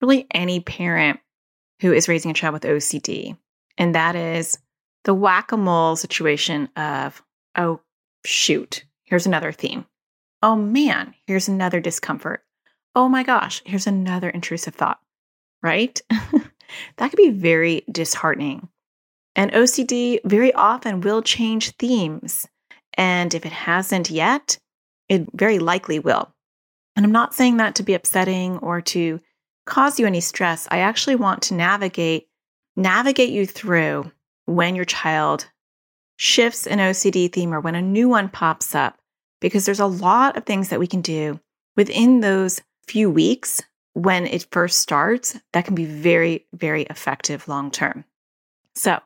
really any parent who is raising a child with OCD. And that is the whack a mole situation of, oh, shoot, here's another theme. Oh man, here's another discomfort. Oh my gosh, here's another intrusive thought, right? that could be very disheartening. And OCD very often will change themes. And if it hasn't yet, it very likely will. And I'm not saying that to be upsetting or to cause you any stress. I actually want to navigate navigate you through when your child shifts an OCD theme or when a new one pops up because there's a lot of things that we can do within those few weeks when it first starts that can be very very effective long term. So,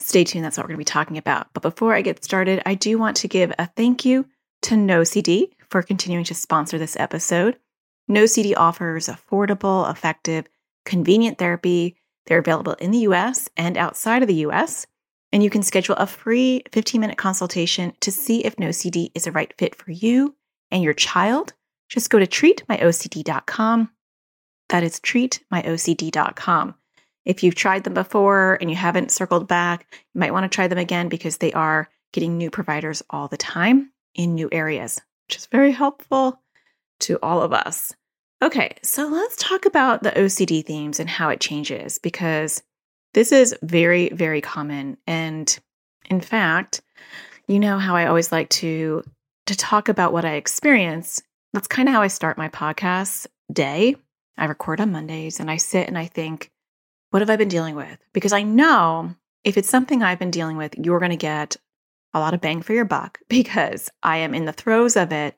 stay tuned that's what we're going to be talking about. But before I get started, I do want to give a thank you to NoCD for continuing to sponsor this episode. NoCD offers affordable, effective, convenient therapy. They're available in the US and outside of the US. And you can schedule a free 15 minute consultation to see if NoCD is a right fit for you and your child. Just go to treatmyocd.com. That is treatmyocd.com. If you've tried them before and you haven't circled back, you might want to try them again because they are getting new providers all the time in new areas, which is very helpful to all of us. Okay, so let's talk about the OCD themes and how it changes because this is very, very common. And in fact, you know how I always like to to talk about what I experience. That's kind of how I start my podcast day. I record on Mondays and I sit and I think, what have I been dealing with? Because I know if it's something I've been dealing with, you're going to get a lot of bang for your buck because I am in the throes of it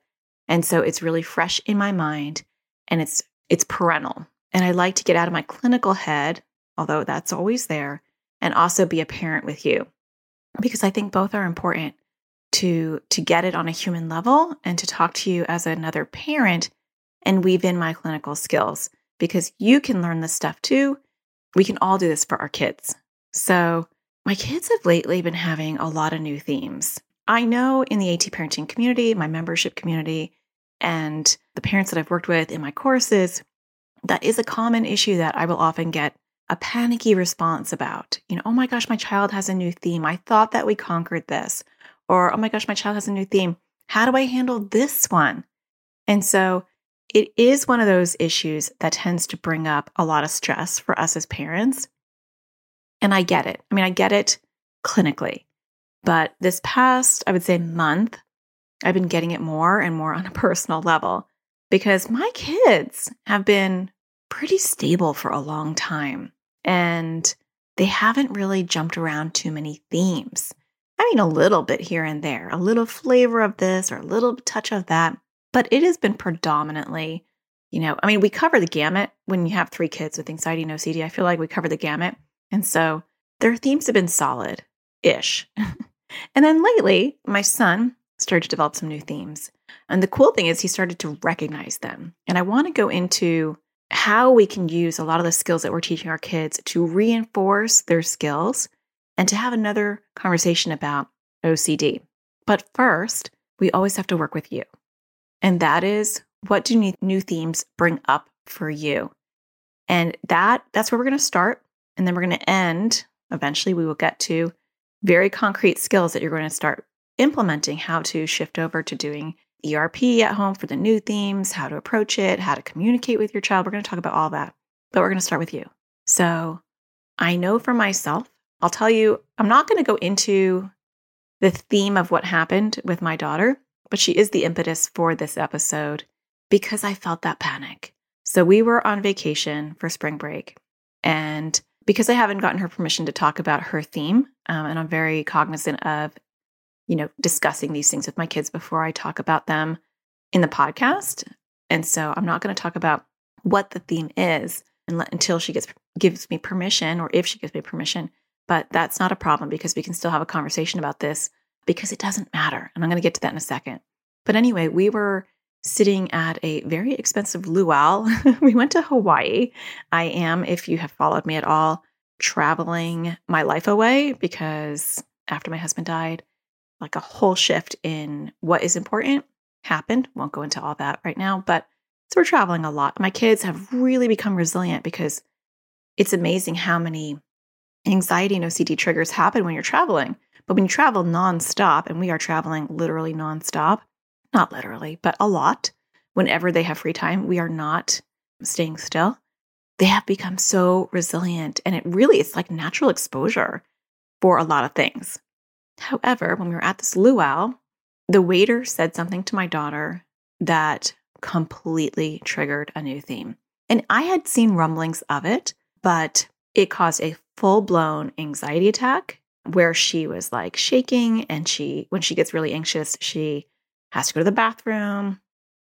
and so it's really fresh in my mind and it's it's parental. And I like to get out of my clinical head, although that's always there, and also be a parent with you. Because I think both are important to to get it on a human level and to talk to you as another parent and weave in my clinical skills because you can learn this stuff too. We can all do this for our kids. So, my kids have lately been having a lot of new themes. I know in the AT parenting community, my membership community, and the parents that I've worked with in my courses, that is a common issue that I will often get a panicky response about. You know, oh my gosh, my child has a new theme. I thought that we conquered this. Or, oh my gosh, my child has a new theme. How do I handle this one? And so it is one of those issues that tends to bring up a lot of stress for us as parents. And I get it. I mean, I get it clinically. But this past, I would say, month, I've been getting it more and more on a personal level because my kids have been pretty stable for a long time and they haven't really jumped around too many themes. I mean, a little bit here and there, a little flavor of this or a little touch of that, but it has been predominantly, you know, I mean, we cover the gamut when you have three kids with anxiety and OCD. I feel like we cover the gamut. And so their themes have been solid ish. and then lately, my son, started to develop some new themes. And the cool thing is, he started to recognize them. And I want to go into how we can use a lot of the skills that we're teaching our kids to reinforce their skills and to have another conversation about OCD. But first, we always have to work with you. And that is what do new themes bring up for you? And that that's where we're going to start and then we're going to end eventually we will get to very concrete skills that you're going to start implementing how to shift over to doing ERP at home for the new themes, how to approach it, how to communicate with your child. We're going to talk about all that, but we're going to start with you. So I know for myself, I'll tell you, I'm not going to go into the theme of what happened with my daughter, but she is the impetus for this episode because I felt that panic. So we were on vacation for spring break. And because I haven't gotten her permission to talk about her theme, um, and I'm very cognizant of you know, discussing these things with my kids before I talk about them in the podcast. And so I'm not going to talk about what the theme is, until she gets gives me permission or if she gives me permission. But that's not a problem because we can still have a conversation about this because it doesn't matter. And I'm going to get to that in a second. But anyway, we were sitting at a very expensive luau. we went to Hawaii. I am, if you have followed me at all, traveling my life away because after my husband died, like a whole shift in what is important happened. Won't go into all that right now, but so we're traveling a lot. My kids have really become resilient because it's amazing how many anxiety and OCD triggers happen when you're traveling. But when you travel nonstop, and we are traveling literally nonstop, not literally, but a lot, whenever they have free time, we are not staying still. They have become so resilient. And it really is like natural exposure for a lot of things. However, when we were at this luau, the waiter said something to my daughter that completely triggered a new theme. And I had seen rumblings of it, but it caused a full blown anxiety attack where she was like shaking. And she, when she gets really anxious, she has to go to the bathroom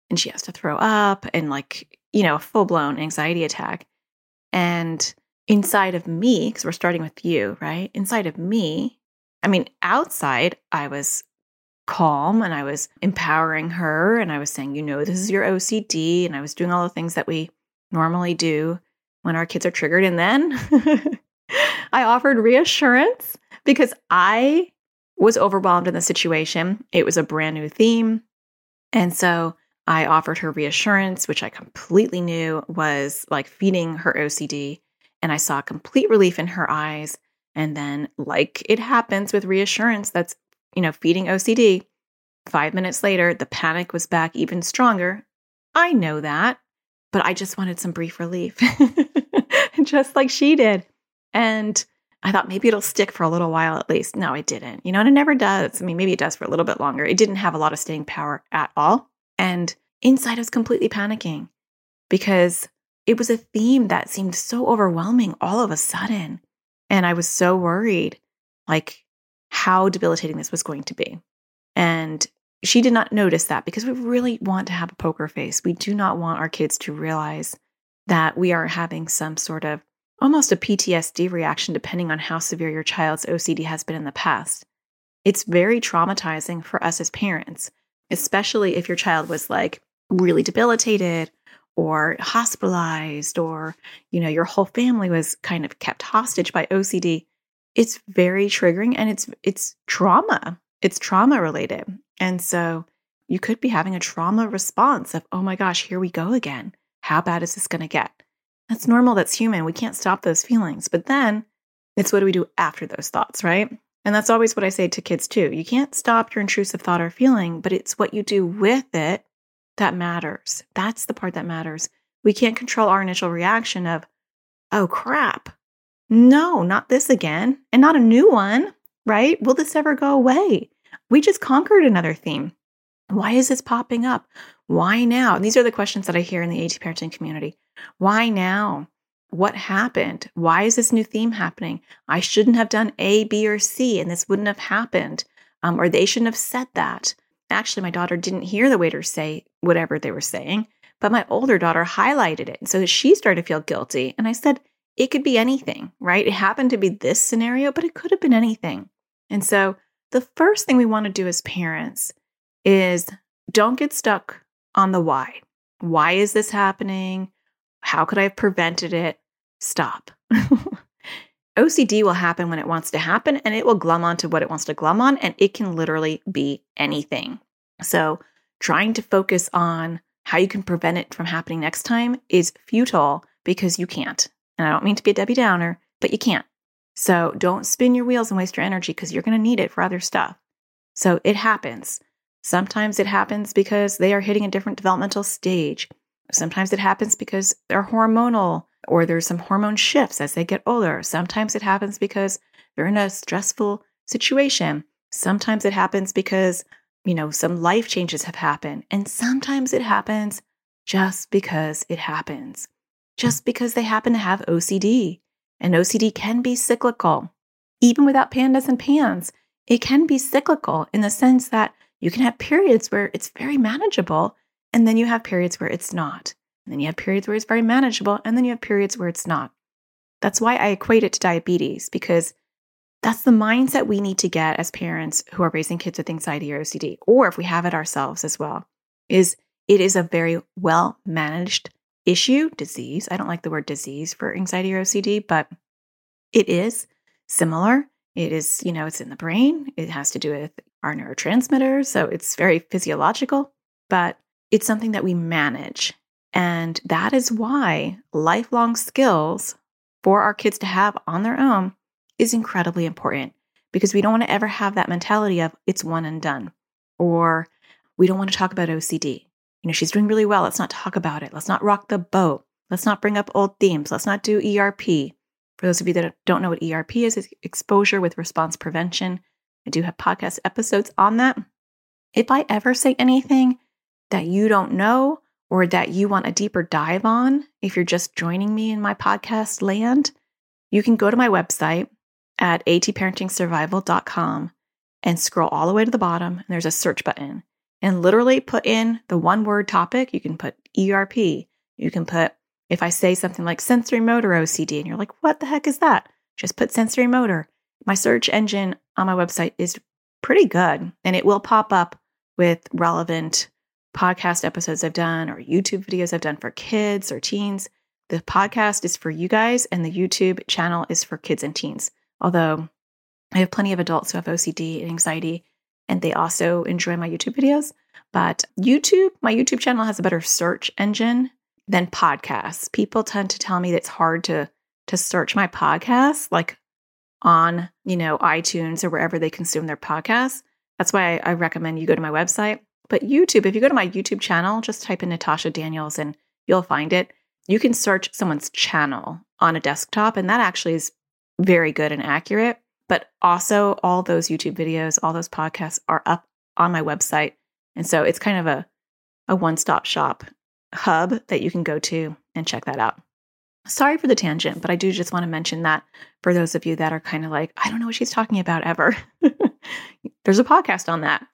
and she has to throw up and like, you know, a full blown anxiety attack. And inside of me, because we're starting with you, right? Inside of me, I mean, outside, I was calm and I was empowering her and I was saying, you know, this is your OCD. And I was doing all the things that we normally do when our kids are triggered. And then I offered reassurance because I was overwhelmed in the situation. It was a brand new theme. And so I offered her reassurance, which I completely knew was like feeding her OCD. And I saw complete relief in her eyes. And then, like it happens with reassurance that's, you know, feeding OCD, five minutes later, the panic was back even stronger. I know that, but I just wanted some brief relief, just like she did. And I thought maybe it'll stick for a little while at least. No, it didn't. You know, and it never does. I mean, maybe it does for a little bit longer. It didn't have a lot of staying power at all. And inside I was completely panicking because it was a theme that seemed so overwhelming all of a sudden. And I was so worried, like how debilitating this was going to be. And she did not notice that because we really want to have a poker face. We do not want our kids to realize that we are having some sort of almost a PTSD reaction, depending on how severe your child's OCD has been in the past. It's very traumatizing for us as parents, especially if your child was like really debilitated or hospitalized or you know your whole family was kind of kept hostage by OCD it's very triggering and it's it's trauma. It's trauma related. And so you could be having a trauma response of oh my gosh here we go again. How bad is this going to get that's normal that's human we can't stop those feelings but then it's what do we do after those thoughts right and that's always what i say to kids too you can't stop your intrusive thought or feeling but it's what you do with it that matters. That's the part that matters. We can't control our initial reaction of, oh crap, no, not this again, and not a new one, right? Will this ever go away? We just conquered another theme. Why is this popping up? Why now? And these are the questions that I hear in the AT parenting community. Why now? What happened? Why is this new theme happening? I shouldn't have done A, B, or C, and this wouldn't have happened. Um, or they shouldn't have said that. Actually, my daughter didn't hear the waiter say whatever they were saying, but my older daughter highlighted it. So she started to feel guilty. And I said, it could be anything, right? It happened to be this scenario, but it could have been anything. And so the first thing we want to do as parents is don't get stuck on the why. Why is this happening? How could I have prevented it? Stop. OCD will happen when it wants to happen and it will glum onto what it wants to glum on, and it can literally be anything. So, trying to focus on how you can prevent it from happening next time is futile because you can't. And I don't mean to be a Debbie Downer, but you can't. So, don't spin your wheels and waste your energy because you're going to need it for other stuff. So, it happens. Sometimes it happens because they are hitting a different developmental stage. Sometimes it happens because they're hormonal or there's some hormone shifts as they get older. Sometimes it happens because they're in a stressful situation. Sometimes it happens because, you know, some life changes have happened. And sometimes it happens just because it happens, just because they happen to have OCD. And OCD can be cyclical. Even without PANDAS and PANS, it can be cyclical in the sense that you can have periods where it's very manageable, and then you have periods where it's not. And then you have periods where it's very manageable, and then you have periods where it's not. That's why I equate it to diabetes because that's the mindset we need to get as parents who are raising kids with anxiety or OCD, or if we have it ourselves as well, is it is a very well managed issue, disease. I don't like the word disease for anxiety or OCD, but it is similar. It is, you know, it's in the brain. It has to do with our neurotransmitters. So it's very physiological, but it's something that we manage. And that is why lifelong skills for our kids to have on their own is incredibly important because we don't want to ever have that mentality of it's one and done or we don't want to talk about OCD. You know, she's doing really well. Let's not talk about it. Let's not rock the boat. Let's not bring up old themes. Let's not do ERP. For those of you that don't know what ERP is, it's exposure with response prevention. I do have podcast episodes on that. If I ever say anything that you don't know or that you want a deeper dive on, if you're just joining me in my podcast land, you can go to my website at atparentingsurvival.com and scroll all the way to the bottom, and there's a search button. And literally put in the one word topic. You can put ERP. You can put, if I say something like sensory motor OCD, and you're like, what the heck is that? Just put sensory motor. My search engine on my website is pretty good, and it will pop up with relevant podcast episodes I've done or YouTube videos I've done for kids or teens. The podcast is for you guys, and the YouTube channel is for kids and teens. Although I have plenty of adults who have OCD and anxiety, and they also enjoy my YouTube videos. But YouTube, my YouTube channel has a better search engine than podcasts. People tend to tell me that it's hard to to search my podcasts, like on you know iTunes or wherever they consume their podcasts. That's why I recommend you go to my website but YouTube, if you go to my YouTube channel, just type in Natasha Daniels and you'll find it. You can search someone's channel on a desktop, and that actually is very good and accurate. But also, all those YouTube videos, all those podcasts are up on my website. And so it's kind of a, a one stop shop hub that you can go to and check that out. Sorry for the tangent, but I do just want to mention that for those of you that are kind of like, I don't know what she's talking about ever. There's a podcast on that.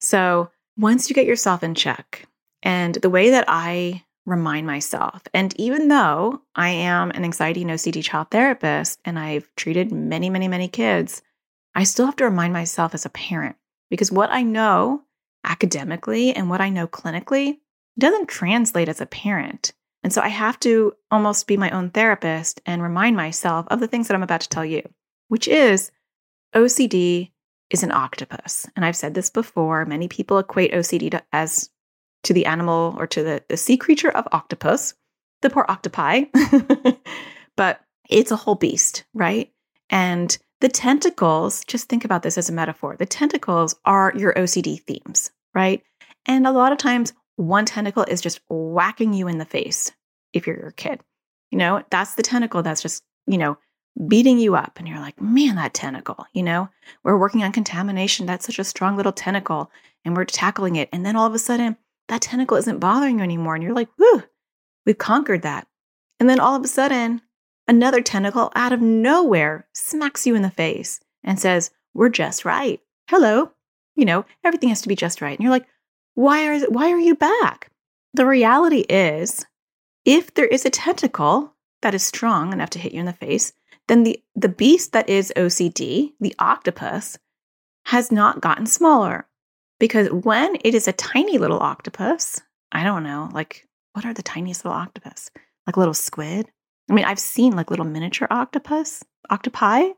So once you get yourself in check, and the way that I remind myself, and even though I am an anxiety and OCD child therapist and I've treated many, many, many kids, I still have to remind myself as a parent because what I know academically and what I know clinically doesn't translate as a parent. And so I have to almost be my own therapist and remind myself of the things that I'm about to tell you, which is OCD is an octopus. And I've said this before. Many people equate OCD to, as to the animal or to the, the sea creature of octopus, the poor octopi. but it's a whole beast, right? And the tentacles, just think about this as a metaphor. The tentacles are your OCD themes, right? And a lot of times, one tentacle is just whacking you in the face if you're your kid. You know, that's the tentacle that's just, you know, beating you up and you're like, man, that tentacle, you know, we're working on contamination. That's such a strong little tentacle and we're tackling it. And then all of a sudden, that tentacle isn't bothering you anymore. And you're like, whoo, we've conquered that. And then all of a sudden, another tentacle out of nowhere smacks you in the face and says, we're just right. Hello. You know, everything has to be just right. And you're like, why are, why are you back? The reality is, if there is a tentacle that is strong enough to hit you in the face, then the, the beast that is OCD, the octopus, has not gotten smaller. Because when it is a tiny little octopus, I don't know, like what are the tiniest little octopus? Like little squid? I mean, I've seen like little miniature octopus, octopi.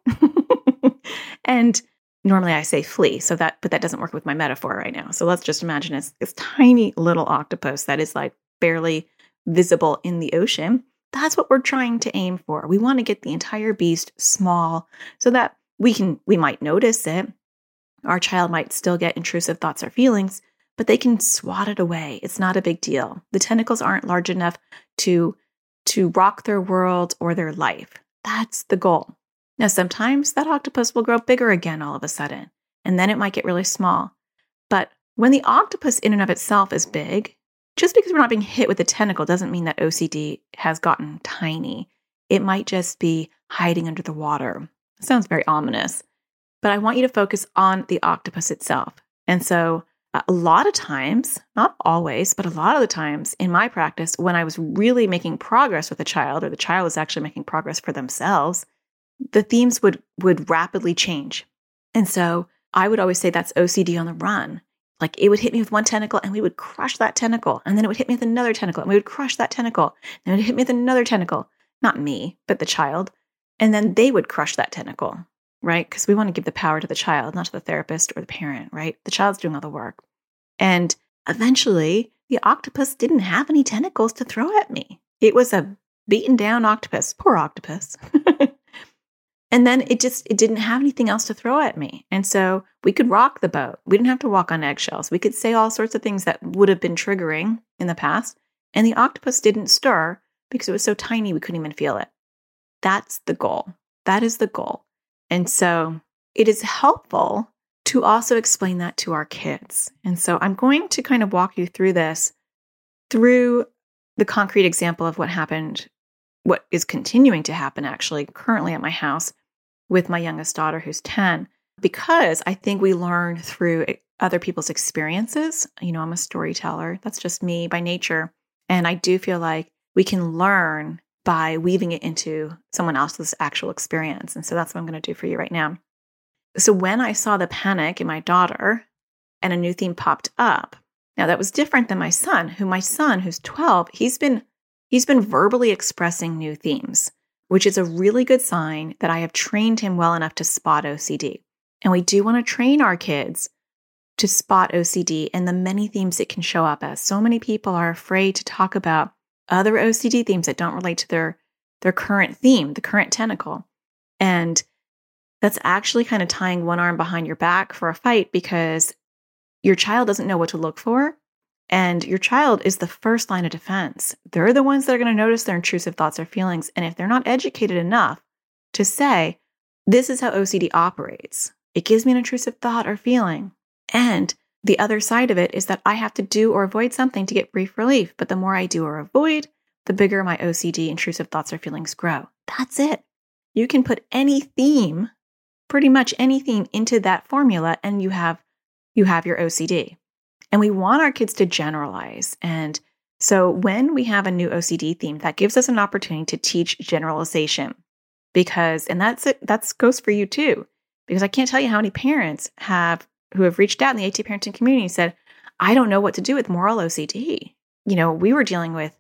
and normally I say flea, so that but that doesn't work with my metaphor right now. So let's just imagine it's this tiny little octopus that is like barely visible in the ocean. That's what we're trying to aim for. We want to get the entire beast small so that we can we might notice it. Our child might still get intrusive thoughts or feelings, but they can swat it away. It's not a big deal. The tentacles aren't large enough to to rock their world or their life. That's the goal. Now, sometimes that octopus will grow bigger again all of a sudden, and then it might get really small. But when the octopus in and of itself is big, just because we're not being hit with a tentacle doesn't mean that OCD has gotten tiny. It might just be hiding under the water. It sounds very ominous, but I want you to focus on the octopus itself. And so uh, a lot of times, not always, but a lot of the times in my practice, when I was really making progress with a child or the child was actually making progress for themselves, the themes would would rapidly change. And so I would always say that's OCD on the run. Like it would hit me with one tentacle and we would crush that tentacle. And then it would hit me with another tentacle and we would crush that tentacle. And it would hit me with another tentacle. Not me, but the child. And then they would crush that tentacle, right? Because we want to give the power to the child, not to the therapist or the parent, right? The child's doing all the work. And eventually, the octopus didn't have any tentacles to throw at me. It was a beaten down octopus. Poor octopus. and then it just it didn't have anything else to throw at me. And so we could rock the boat. We didn't have to walk on eggshells. We could say all sorts of things that would have been triggering in the past. And the octopus didn't stir because it was so tiny we couldn't even feel it. That's the goal. That is the goal. And so it is helpful to also explain that to our kids. And so I'm going to kind of walk you through this through the concrete example of what happened, what is continuing to happen actually currently at my house with my youngest daughter who's 10, because I think we learn through eh, other people's experiences. You know, I'm a storyteller, that's just me by nature. And I do feel like we can learn by weaving it into someone else's actual experience. And so that's what I'm going to do for you right now. So when I saw the panic in my daughter and a new theme popped up, now that was different than my son, who my son who's 12, he's been he's been verbally expressing new themes, which is a really good sign that I have trained him well enough to spot OCD. And we do want to train our kids to spot OCD and the many themes it can show up as. So many people are afraid to talk about other OCD themes that don't relate to their their current theme, the current tentacle. And that's actually kind of tying one arm behind your back for a fight because your child doesn't know what to look for. And your child is the first line of defense. They're the ones that are going to notice their intrusive thoughts or feelings. And if they're not educated enough to say, this is how OCD operates, it gives me an intrusive thought or feeling. And the other side of it is that I have to do or avoid something to get brief relief. But the more I do or avoid, the bigger my OCD intrusive thoughts or feelings grow. That's it. You can put any theme pretty much anything into that formula and you have you have your OCD. And we want our kids to generalize. And so when we have a new OCD theme, that gives us an opportunity to teach generalization. Because and that's it that's goes for you too. Because I can't tell you how many parents have who have reached out in the AT parenting community said, I don't know what to do with moral OCD. You know, we were dealing with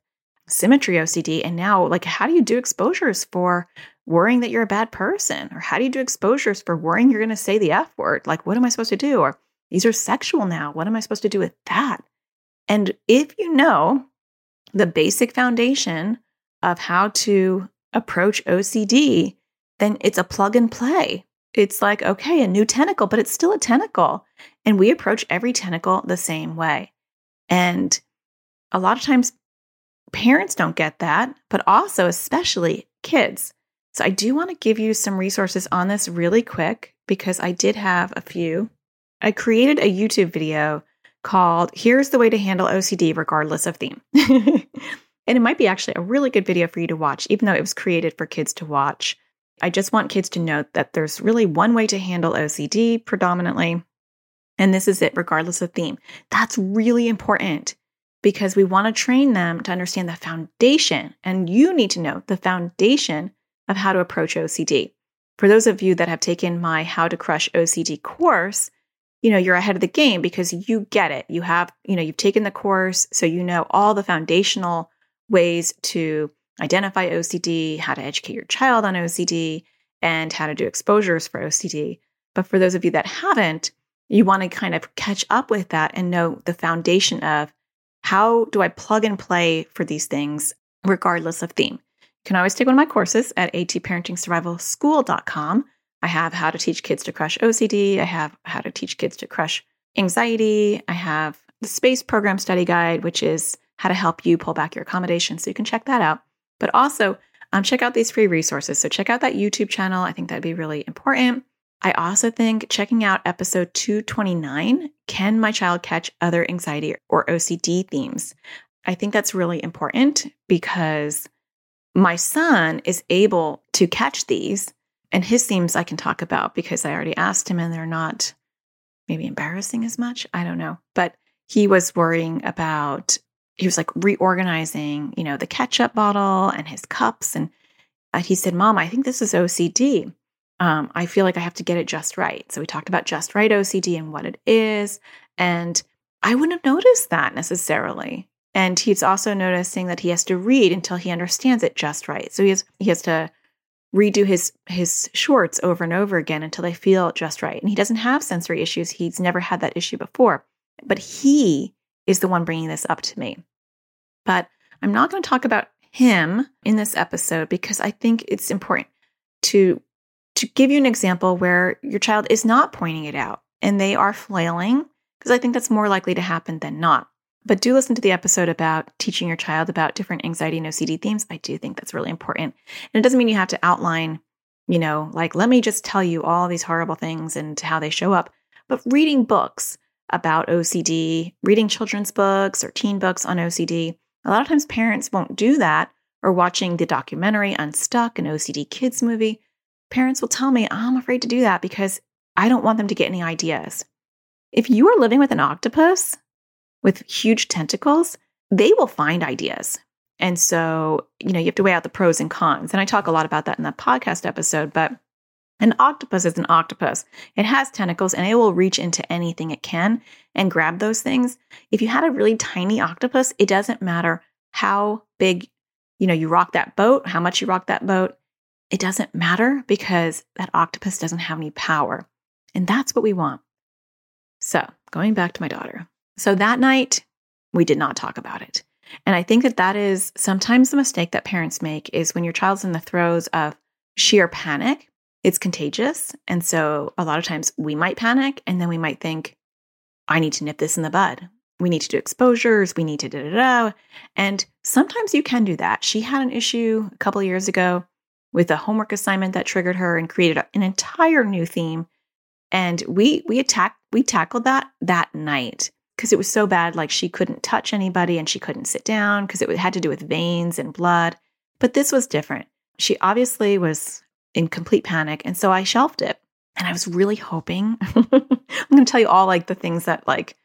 symmetry OCD and now like how do you do exposures for worrying that you're a bad person? Or how do you do exposures for worrying you're going to say the F word? Like, what am I supposed to do? Or these are sexual now. What am I supposed to do with that? And if you know the basic foundation of how to approach OCD, then it's a plug and play. It's like, okay, a new tentacle, but it's still a tentacle. And we approach every tentacle the same way. And a lot of times, parents don't get that, but also, especially kids. So I do want to give you some resources on this really quick because I did have a few. I created a YouTube video called Here's the Way to Handle OCD Regardless of Theme. and it might be actually a really good video for you to watch, even though it was created for kids to watch. I just want kids to know that there's really one way to handle OCD predominantly, and this is it, regardless of theme. That's really important because we want to train them to understand the foundation, and you need to know the foundation of how to approach OCD. For those of you that have taken my How to Crush OCD course, you know, you're ahead of the game because you get it. You have, you know, you've taken the course, so you know all the foundational ways to identify OCD, how to educate your child on OCD, and how to do exposures for OCD. But for those of you that haven't, you want to kind of catch up with that and know the foundation of how do I plug and play for these things regardless of theme You can always take one of my courses at atparentingsurvivalschool.com. I have how to teach kids to crush OCD. I have how to teach kids to crush anxiety. I have the space program study guide, which is how to help you pull back your accommodation. So you can check that out. But also, um, check out these free resources. So check out that YouTube channel. I think that'd be really important. I also think checking out episode 229 Can My Child Catch Other Anxiety or OCD Themes? I think that's really important because my son is able to catch these, and his themes I can talk about because I already asked him and they're not maybe embarrassing as much. I don't know. But he was worrying about, he was like reorganizing, you know, the ketchup bottle and his cups. And uh, he said, Mom, I think this is OCD. Um, I feel like I have to get it just right. So we talked about just right OCD and what it is. And I wouldn't have noticed that necessarily. And he's also noticing that he has to read until he understands it just right. So he has he has to redo his his shorts over and over again until they feel just right. And he doesn't have sensory issues. He's never had that issue before. But he is the one bringing this up to me. But I'm not going to talk about him in this episode because I think it's important to to give you an example where your child is not pointing it out and they are flailing because I think that's more likely to happen than not. But do listen to the episode about teaching your child about different anxiety and OCD themes. I do think that's really important. And it doesn't mean you have to outline, you know, like, let me just tell you all these horrible things and how they show up. But reading books about OCD, reading children's books or teen books on OCD, a lot of times parents won't do that or watching the documentary Unstuck, an OCD kids movie. Parents will tell me, I'm afraid to do that because I don't want them to get any ideas. If you are living with an octopus, with huge tentacles, they will find ideas. And so, you know, you have to weigh out the pros and cons. And I talk a lot about that in that podcast episode, but an octopus is an octopus. It has tentacles and it will reach into anything it can and grab those things. If you had a really tiny octopus, it doesn't matter how big, you know, you rock that boat, how much you rock that boat. It doesn't matter because that octopus doesn't have any power. And that's what we want. So, going back to my daughter. So that night, we did not talk about it. And I think that that is sometimes the mistake that parents make is when your child's in the throes of sheer panic, it's contagious. And so a lot of times we might panic and then we might think, I need to nip this in the bud. We need to do exposures. We need to da da da. And sometimes you can do that. She had an issue a couple years ago with a homework assignment that triggered her and created an entire new theme. And we we attacked we tackled that that night because it was so bad. Like she couldn't touch anybody and she couldn't sit down because it had to do with veins and blood. But this was different. She obviously was in complete panic. And so I shelved it. And I was really hoping, I'm going to tell you all like the things that, like,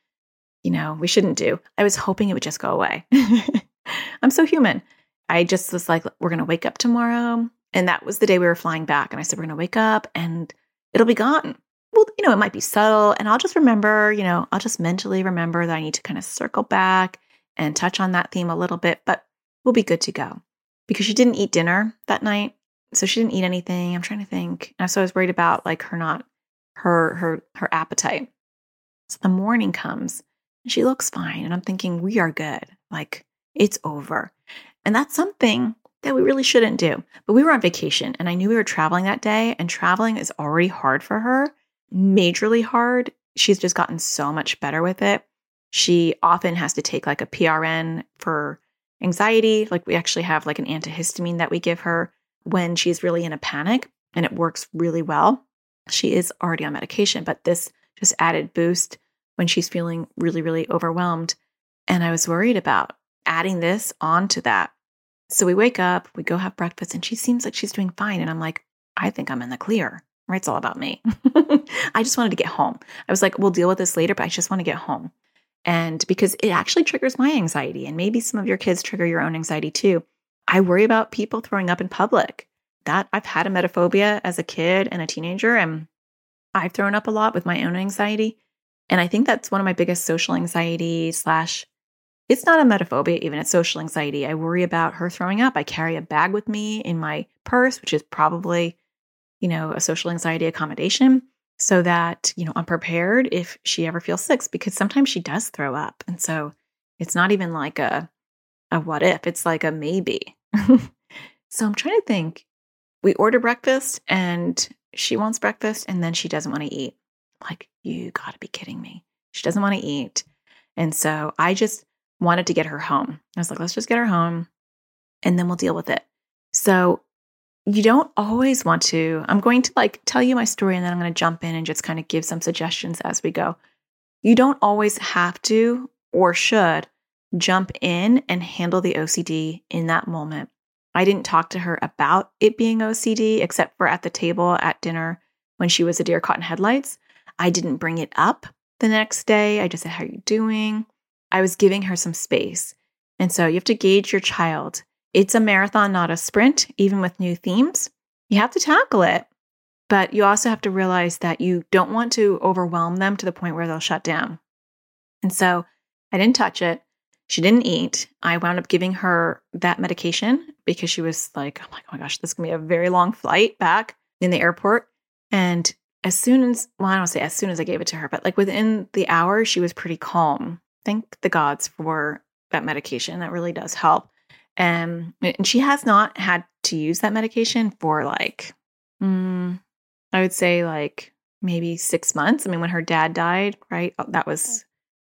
you know, we shouldn't do. I was hoping it would just go away. I'm so human. I just was like, we're going to wake up tomorrow. And that was the day we were flying back. And I said, we're going to wake up and it'll be gone well, you know, it might be subtle. And I'll just remember, you know, I'll just mentally remember that I need to kind of circle back and touch on that theme a little bit, but we'll be good to go. Because she didn't eat dinner that night. So she didn't eat anything. I'm trying to think. And so I was worried about like her not her her her appetite. So the morning comes and she looks fine. And I'm thinking, we are good. Like it's over. And that's something that we really shouldn't do. But we were on vacation and I knew we were traveling that day, and traveling is already hard for her majorly hard. She's just gotten so much better with it. She often has to take like a PRN for anxiety. Like we actually have like an antihistamine that we give her when she's really in a panic and it works really well. She is already on medication, but this just added boost when she's feeling really, really overwhelmed. And I was worried about adding this onto that. So we wake up, we go have breakfast, and she seems like she's doing fine. And I'm like, I think I'm in the clear It's all about me. I just wanted to get home. I was like, we'll deal with this later, but I just want to get home. And because it actually triggers my anxiety, and maybe some of your kids trigger your own anxiety too. I worry about people throwing up in public. That I've had a emetophobia as a kid and a teenager, and I've thrown up a lot with my own anxiety. And I think that's one of my biggest social anxiety slash it's not a emetophobia, even it's social anxiety. I worry about her throwing up. I carry a bag with me in my purse, which is probably you know, a social anxiety accommodation so that, you know, I'm prepared if she ever feels sick because sometimes she does throw up. And so it's not even like a a what if, it's like a maybe. so I'm trying to think. We order breakfast and she wants breakfast and then she doesn't want to eat. Like, you got to be kidding me. She doesn't want to eat. And so I just wanted to get her home. I was like, let's just get her home and then we'll deal with it. So you don't always want to. I'm going to like tell you my story and then I'm going to jump in and just kind of give some suggestions as we go. You don't always have to or should jump in and handle the OCD in that moment. I didn't talk to her about it being OCD except for at the table at dinner when she was a deer caught in headlights. I didn't bring it up the next day. I just said, How are you doing? I was giving her some space. And so you have to gauge your child. It's a marathon, not a sprint, even with new themes. You have to tackle it. But you also have to realize that you don't want to overwhelm them to the point where they'll shut down. And so I didn't touch it. She didn't eat. I wound up giving her that medication because she was like, oh my gosh, this is going to be a very long flight back in the airport. And as soon as, well, I don't say as soon as I gave it to her, but like within the hour, she was pretty calm. Thank the gods for that medication. That really does help. Um, and she has not had to use that medication for like, mm, I would say like maybe six months. I mean, when her dad died, right? Oh, that was,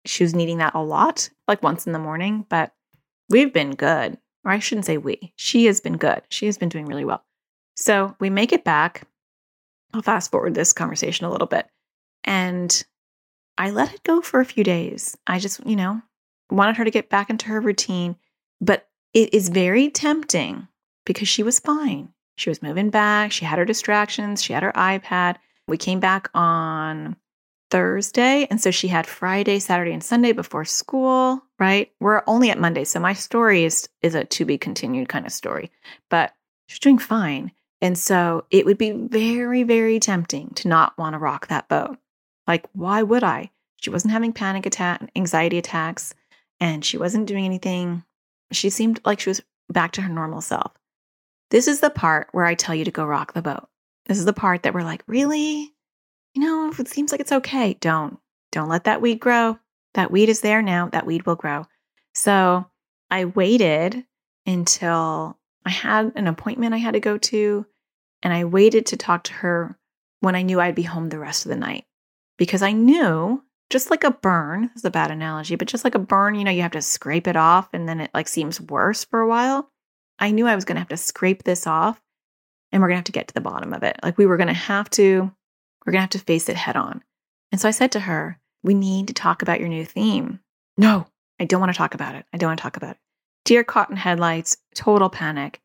she was needing that a lot, like once in the morning, but we've been good. Or I shouldn't say we, she has been good. She has been doing really well. So we make it back. I'll fast forward this conversation a little bit. And I let it go for a few days. I just, you know, wanted her to get back into her routine. But it is very tempting because she was fine. She was moving back. She had her distractions. She had her iPad. We came back on Thursday. And so she had Friday, Saturday, and Sunday before school, right? We're only at Monday. So my story is, is a to be continued kind of story, but she's doing fine. And so it would be very, very tempting to not want to rock that boat. Like, why would I? She wasn't having panic attack, anxiety attacks, and she wasn't doing anything. She seemed like she was back to her normal self. This is the part where I tell you to go rock the boat. This is the part that we're like, really? You know, if it seems like it's okay, don't. Don't let that weed grow. That weed is there now. That weed will grow. So I waited until I had an appointment I had to go to, and I waited to talk to her when I knew I'd be home the rest of the night because I knew just like a burn, is a bad analogy, but just like a burn, you know, you have to scrape it off and then it like seems worse for a while. I knew I was going to have to scrape this off and we're going to have to get to the bottom of it. Like we were going to have to, we're going to have to face it head on. And so I said to her, we need to talk about your new theme. No, I don't want to talk about it. I don't want to talk about it. Dear cotton headlights, total panic.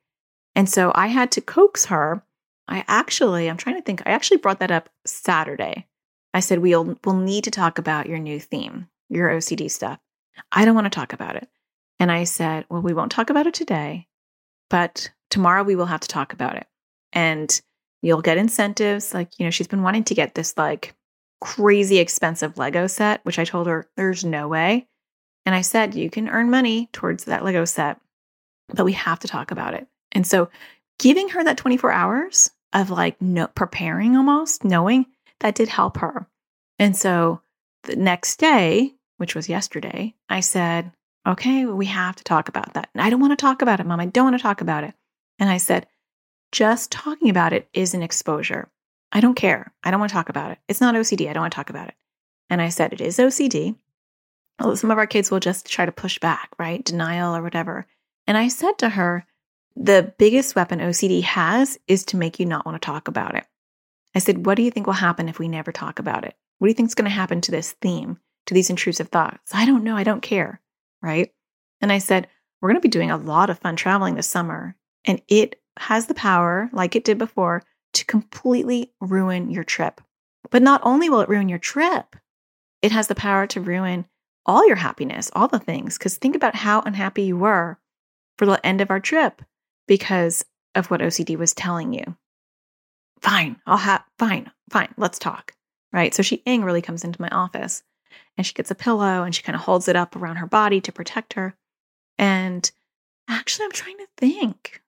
And so I had to coax her. I actually, I'm trying to think, I actually brought that up Saturday. I said, we'll, we'll need to talk about your new theme, your OCD stuff. I don't want to talk about it. And I said, well, we won't talk about it today, but tomorrow we will have to talk about it. And you'll get incentives. Like, you know, she's been wanting to get this like crazy expensive Lego set, which I told her there's no way. And I said, you can earn money towards that Lego set, but we have to talk about it. And so giving her that 24 hours of like no preparing almost, knowing that did help her. And so the next day, which was yesterday, I said, okay, we have to talk about that. I don't want to talk about it, mom. I don't want to talk about it. And I said, just talking about it is an exposure. I don't care. I don't want to talk about it. It's not OCD. I don't want to talk about it. And I said, it is OCD. Some of our kids will just try to push back, right? Denial or whatever. And I said to her, the biggest weapon OCD has is to make you not want to talk about it. I said, What do you think will happen if we never talk about it? What do you think is going to happen to this theme, to these intrusive thoughts? I don't know. I don't care. Right. And I said, We're going to be doing a lot of fun traveling this summer. And it has the power, like it did before, to completely ruin your trip. But not only will it ruin your trip, it has the power to ruin all your happiness, all the things. Because think about how unhappy you were for the end of our trip because of what OCD was telling you. Fine, I'll have, fine, fine, let's talk. Right. So she angrily comes into my office and she gets a pillow and she kind of holds it up around her body to protect her. And actually, I'm trying to think.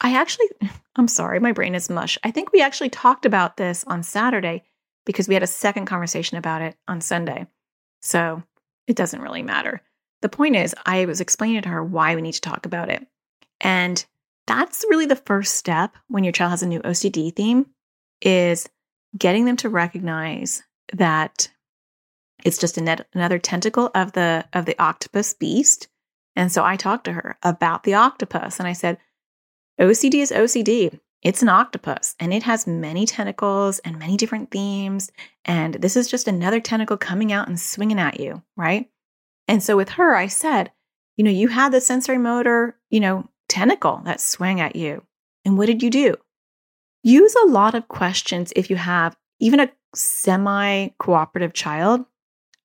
I actually, I'm sorry, my brain is mush. I think we actually talked about this on Saturday because we had a second conversation about it on Sunday. So it doesn't really matter. The point is, I was explaining to her why we need to talk about it. And that's really the first step when your child has a new OCD theme is getting them to recognize that it's just another tentacle of the of the octopus beast. And so I talked to her about the octopus and I said, OCD is OCD. It's an octopus and it has many tentacles and many different themes. And this is just another tentacle coming out and swinging at you, right? And so with her, I said, you know, you had the sensory motor, you know, tentacle that swung at you. And what did you do? Use a lot of questions if you have even a semi cooperative child,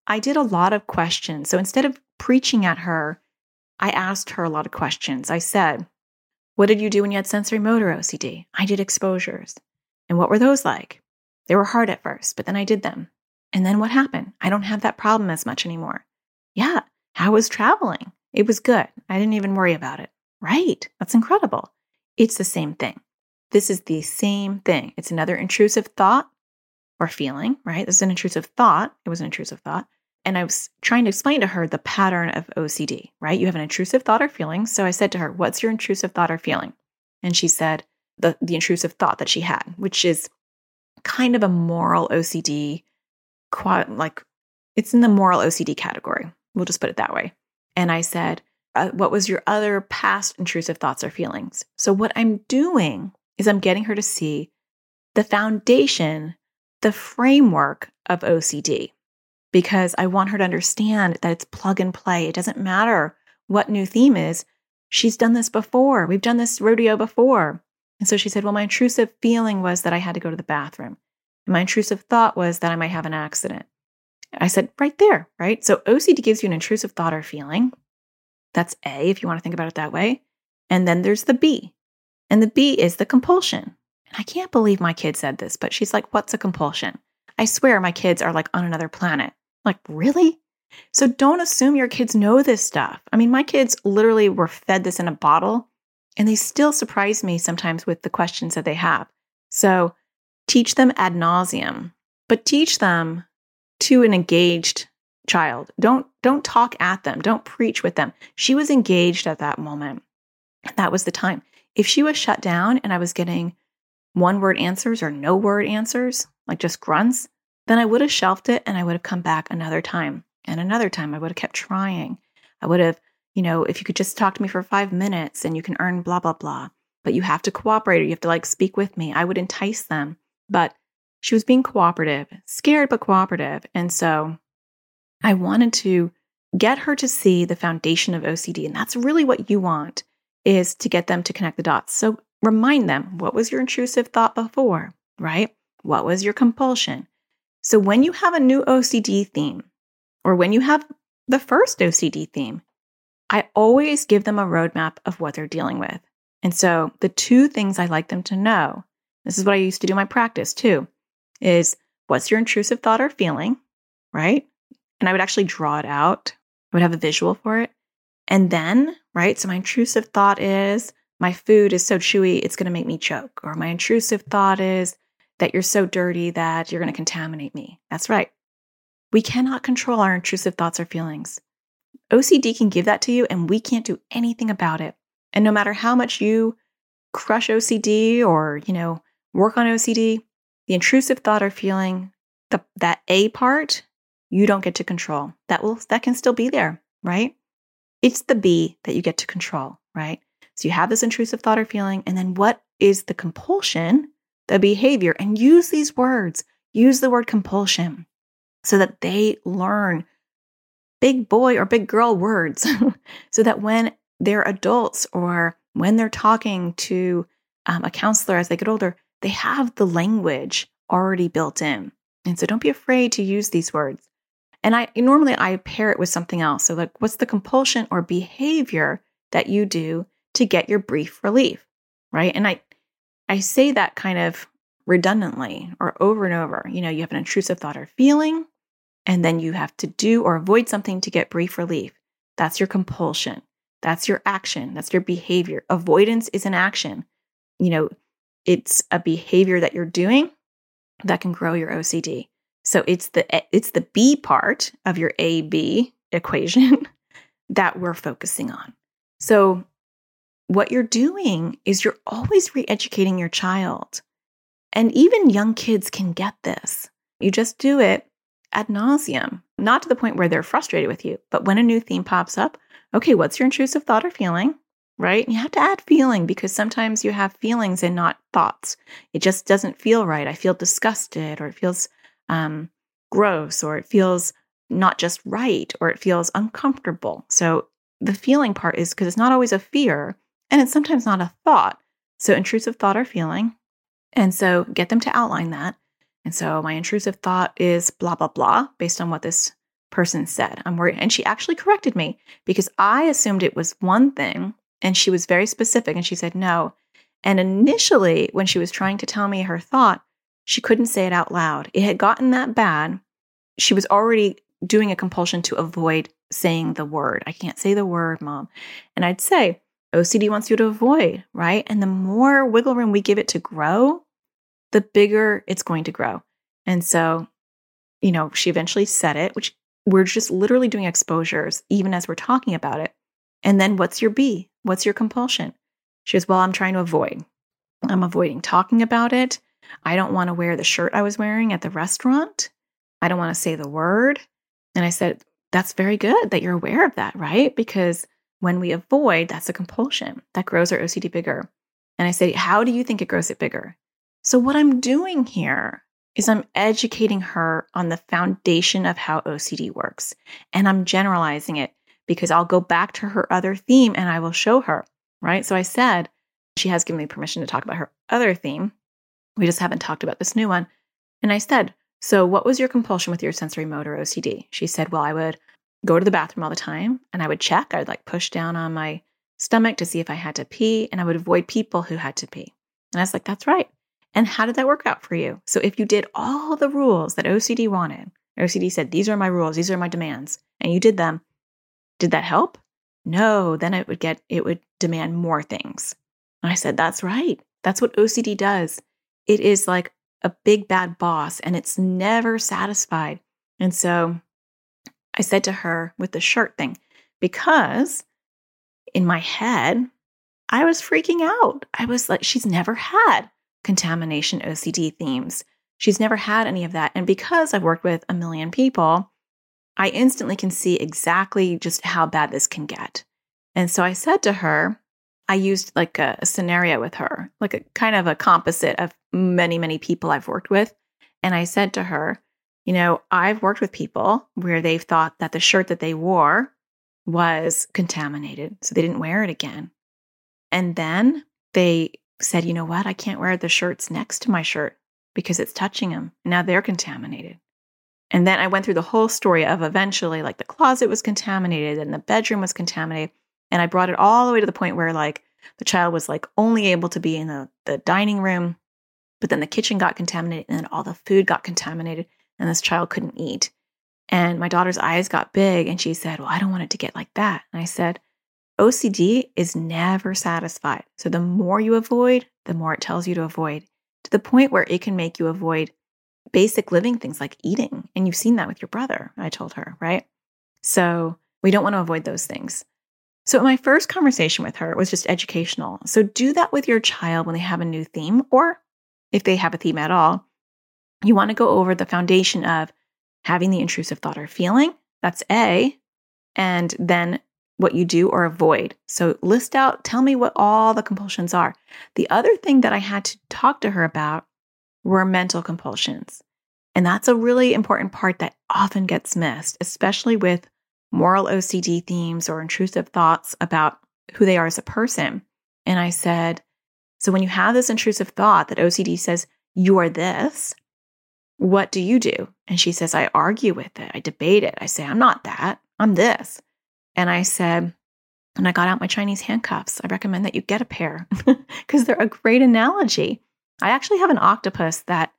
I did a lot of questions. So instead of preaching at her, I asked her a lot of questions. I said, What did you do when you had sensory motor OCD? I did exposures. And what were those like? They were hard at first, but then I did them. And then what happened? I don't have that problem as much anymore. Yeah. How was traveling? It was good. I didn't even worry about it. Right. That's incredible. It's the same thing. This is the same thing. It's another intrusive thought or feeling, right? This is an intrusive thought. It was an intrusive thought. And I was trying to explain to her the pattern of OCD, right? You have an intrusive thought or feeling. So I said to her, What's your intrusive thought or feeling? And she said, The, the intrusive thought that she had, which is kind of a moral OCD, like it's in the moral OCD category. We'll just put it that way. And I said, uh, What was your other past intrusive thoughts or feelings? So what I'm doing is I'm getting her to see the foundation, the framework of OCD, because I want her to understand that it's plug and play. It doesn't matter what new theme is. She's done this before. We've done this rodeo before. And so she said, Well, my intrusive feeling was that I had to go to the bathroom. And my intrusive thought was that I might have an accident. I said, Right there, right? So OCD gives you an intrusive thought or feeling. That's A, if you want to think about it that way. And then there's the B. And the B is the compulsion. And I can't believe my kid said this, but she's like, What's a compulsion? I swear my kids are like on another planet. Like, really? So don't assume your kids know this stuff. I mean, my kids literally were fed this in a bottle and they still surprise me sometimes with the questions that they have. So teach them ad nauseum, but teach them to an engaged child. Don't don't talk at them. Don't preach with them. She was engaged at that moment. That was the time. If she was shut down and I was getting one word answers or no word answers, like just grunts, then I would have shelved it and I would have come back another time and another time. I would have kept trying. I would have you know, if you could just talk to me for five minutes and you can earn blah, blah, blah, but you have to cooperate or you have to like speak with me, I would entice them. But she was being cooperative, scared, but cooperative. And so I wanted to get her to see the foundation of OCD. And that's really what you want is to get them to connect the dots. So remind them what was your intrusive thought before, right? What was your compulsion? So when you have a new OCD theme, or when you have the first OCD theme, I always give them a roadmap of what they're dealing with. And so the two things I like them to know, this is what I used to do in my practice too, is what's your intrusive thought or feeling, right? And I would actually draw it out. I would have a visual for it. And then, right? So my intrusive thought is my food is so chewy, it's going to make me choke. Or my intrusive thought is that you're so dirty that you're going to contaminate me. That's right. We cannot control our intrusive thoughts or feelings. OCD can give that to you, and we can't do anything about it. And no matter how much you crush OCD or, you know, work on OCD, the intrusive thought or feeling, the, that A part, you don't get to control. That will that can still be there, right? It's the B that you get to control, right? So you have this intrusive thought or feeling, and then what is the compulsion, the behavior? And use these words. Use the word compulsion so that they learn big boy or big girl words so that when they're adults or when they're talking to um, a counselor as they get older, they have the language already built in. And so don't be afraid to use these words. And I normally I pair it with something else. So like what's the compulsion or behavior that you do to get your brief relief, right? And I I say that kind of redundantly or over and over. You know, you have an intrusive thought or feeling, and then you have to do or avoid something to get brief relief. That's your compulsion. That's your action. That's your behavior. Avoidance is an action. You know, it's a behavior that you're doing that can grow your OCD. So it's the eh, it's the B part of your AB equation that we're focusing on. So what you're doing is you're always re-educating your child. And even young kids can get this. You just do it ad nauseum, not to the point where they're frustrated with you, but when a new theme pops up, okay, what's your intrusive thought or feeling? Right? You have to add feeling because sometimes you have feelings and not thoughts. It just doesn't feel right. I feel disgusted, or it feels um, gross, or it feels not just right, or it feels uncomfortable. So the feeling part is because it's not always a fear and it's sometimes not a thought. So intrusive thought or feeling. And so get them to outline that. And so my intrusive thought is blah, blah, blah, based on what this person said. I'm worried. And she actually corrected me because I assumed it was one thing and she was very specific and she said no. And initially, when she was trying to tell me her thought, she couldn't say it out loud. It had gotten that bad. She was already doing a compulsion to avoid saying the word. I can't say the word, mom. And I'd say, OCD wants you to avoid, right? And the more wiggle room we give it to grow, the bigger it's going to grow. And so, you know, she eventually said it, which we're just literally doing exposures even as we're talking about it. And then what's your B? What's your compulsion? She goes, Well, I'm trying to avoid. I'm avoiding talking about it. I don't want to wear the shirt I was wearing at the restaurant. I don't want to say the word. And I said, That's very good that you're aware of that, right? Because when we avoid, that's a compulsion that grows our OCD bigger. And I say, How do you think it grows it bigger? So, what I'm doing here is I'm educating her on the foundation of how OCD works. And I'm generalizing it because I'll go back to her other theme and I will show her, right? So I said, she has given me permission to talk about her other theme. We just haven't talked about this new one. And I said, So, what was your compulsion with your sensory motor OCD? She said, Well, I would go to the bathroom all the time and I would check. I'd like push down on my stomach to see if I had to pee, and I would avoid people who had to pee. And I was like, That's right. And how did that work out for you? So if you did all the rules that OCD wanted, OCD said, these are my rules, these are my demands, and you did them, did that help? No, then it would get, it would demand more things. And I said, that's right. That's what OCD does. It is like a big bad boss and it's never satisfied. And so I said to her with the shirt thing, because in my head, I was freaking out. I was like, she's never had contamination OCD themes. She's never had any of that. And because I've worked with a million people, I instantly can see exactly just how bad this can get. And so I said to her, I used like a, a, scenario with her, like a kind of a composite of many, many people I've worked with. And I said to her, you know, I've worked with people where they've thought that the shirt that they wore was contaminated, so they didn't wear it again. And then they said, you know what? I can't wear the shirts next to my shirt because it's touching them. Now they're contaminated. And then I went through the whole story of eventually, like the closet was contaminated and the bedroom was contaminated. And I brought it all the way to the point where, like, the child was like only able to be in the, the dining room, but then the kitchen got contaminated and then all the food got contaminated and this child couldn't eat. And my daughter's eyes got big and she said, Well, I don't want it to get like that. And I said, OCD is never satisfied. So the more you avoid, the more it tells you to avoid to the point where it can make you avoid basic living things like eating. And you've seen that with your brother, I told her, right? So we don't want to avoid those things. So my first conversation with her was just educational. So do that with your child when they have a new theme, or if they have a theme at all. You want to go over the foundation of having the intrusive thought or feeling. That's A. And then what you do or avoid. So list out, tell me what all the compulsions are. The other thing that I had to talk to her about were mental compulsions. And that's a really important part that often gets missed, especially with moral OCD themes or intrusive thoughts about who they are as a person. And I said, So when you have this intrusive thought that OCD says, you are this, what do you do? And she says, I argue with it. I debate it. I say, I'm not that. I'm this. And I said, and I got out my Chinese handcuffs. I recommend that you get a pair because they're a great analogy. I actually have an octopus that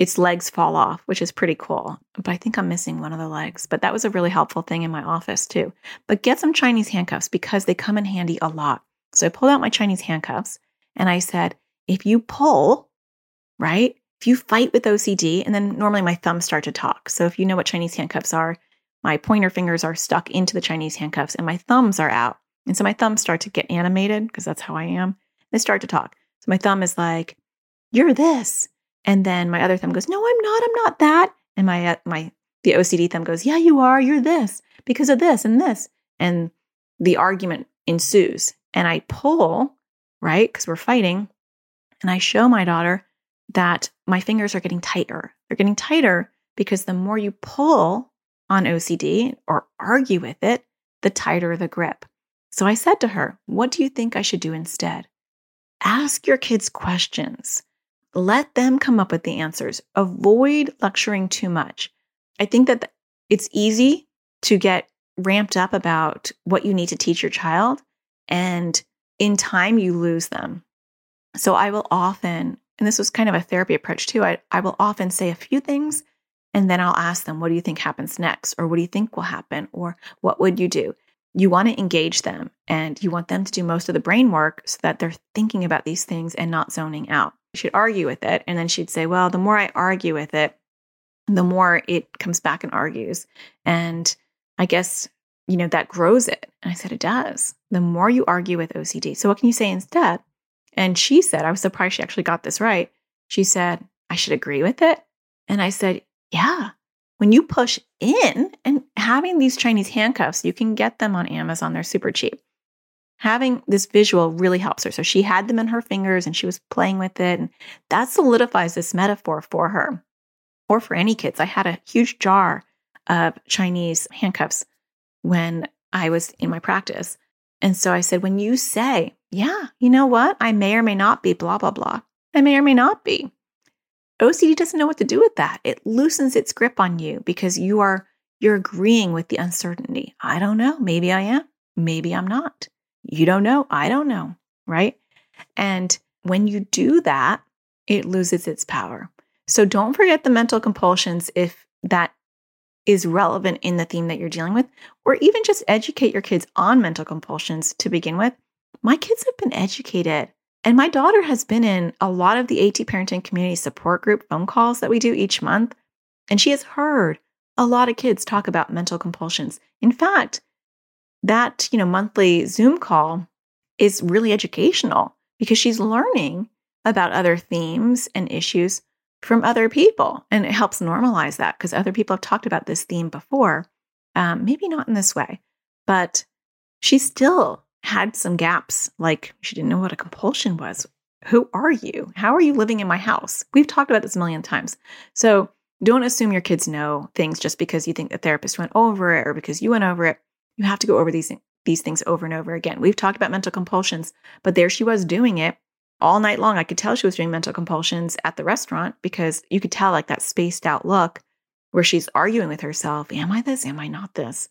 its legs fall off, which is pretty cool. But I think I'm missing one of the legs. But that was a really helpful thing in my office too. But get some Chinese handcuffs because they come in handy a lot. So I pulled out my Chinese handcuffs and I said, if you pull, right? If you fight with OCD, and then normally my thumbs start to talk. So if you know what Chinese handcuffs are, my pointer fingers are stuck into the Chinese handcuffs and my thumbs are out. And so my thumbs start to get animated because that's how I am. They start to talk. So my thumb is like, "You're this," and then my other thumb goes, "No, I'm not. I'm not that." And my uh, my the OCD thumb goes, "Yeah, you are. You're this because of this and this." And the argument ensues. And I pull right because we're fighting, and I show my daughter that my fingers are getting tighter. They're getting tighter because the more you pull on OCD or argue with it, the tighter the grip. So I said to her, What do you think I should do instead? Ask your kids questions. Let them come up with the answers. Avoid lecturing too much. I think that it's easy to get ramped up about what you need to teach your child, and in time, you lose them. So I will often, and this was kind of a therapy approach too, I, I will often say a few things and then I'll ask them, what do you think happens next? Or what do you think will happen? Or what would you do? You want to engage them and you want them to do most of the brain work so that they're thinking about these things and not zoning out. Should argue with it. And then she'd say, well, the more I argue with it, the more it comes back and argues. And I guess, you know, that grows it. And I said, it does. The more you argue with OCD. So what can you say instead? And she said, I was surprised she actually got this right. She said, I should agree with it. And I said, yeah. When you push in and having these Chinese handcuffs, you can get them on Amazon, they're super cheap. Having this visual really helps her. So she had them in her fingers and she was playing with it. And that solidifies this metaphor for her or for any kids. I had a huge jar of Chinese handcuffs when I was in my practice. And so I said, when you say, yeah, you know what? I may or may not be blah, blah, blah. I may or may not be. OCD doesn't know what to do with that. It loosens its grip on you because you are you're agreeing with the uncertainty. I don't know. Maybe I am. Maybe I'm not. You don't know. I don't know. Right? And when you do that, it loses its power. So don't forget the mental compulsions if that is relevant in the theme that you're dealing with, or even just educate your kids on mental compulsions to begin with. My kids have been educated and my daughter has been in a lot of the AT parenting community support group phone calls that we do each month, and she has heard a lot of kids talk about mental compulsions. In fact, that, you know, monthly Zoom call is really educational because she's learning about other themes and issues from other people. And it helps normalize that because other people have talked about this theme before. Um, maybe not in this way, but she still had some gaps, like she didn't know what a compulsion was. Who are you? How are you living in my house? We've talked about this a million times. So don't assume your kids know things just because you think the therapist went over it or because you went over it. You have to go over these these things over and over again. We've talked about mental compulsions, but there she was doing it all night long. I could tell she was doing mental compulsions at the restaurant because you could tell like that spaced out look where she's arguing with herself, am I this? Am I not this?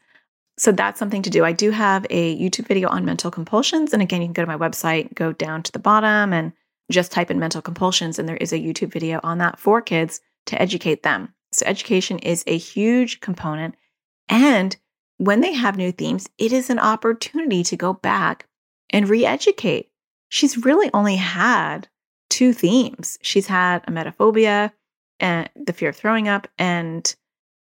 So that's something to do. I do have a YouTube video on mental compulsions. And again, you can go to my website, go down to the bottom and just type in mental compulsions. And there is a YouTube video on that for kids to educate them. So education is a huge component. And when they have new themes, it is an opportunity to go back and re educate. She's really only had two themes. She's had a emetophobia and the fear of throwing up and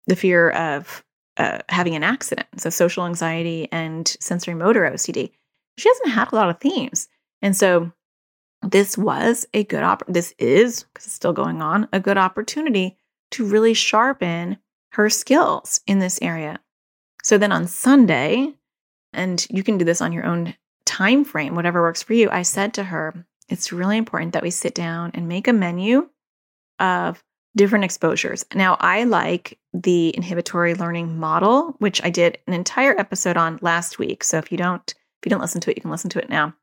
the fear of uh, having an accident, so social anxiety and sensory motor OCD. She hasn't had a lot of themes, and so this was a good op. This is because it's still going on a good opportunity to really sharpen her skills in this area. So then on Sunday, and you can do this on your own time frame, whatever works for you. I said to her, it's really important that we sit down and make a menu of different exposures. Now, I like the inhibitory learning model, which I did an entire episode on last week. So if you don't if you don't listen to it, you can listen to it now.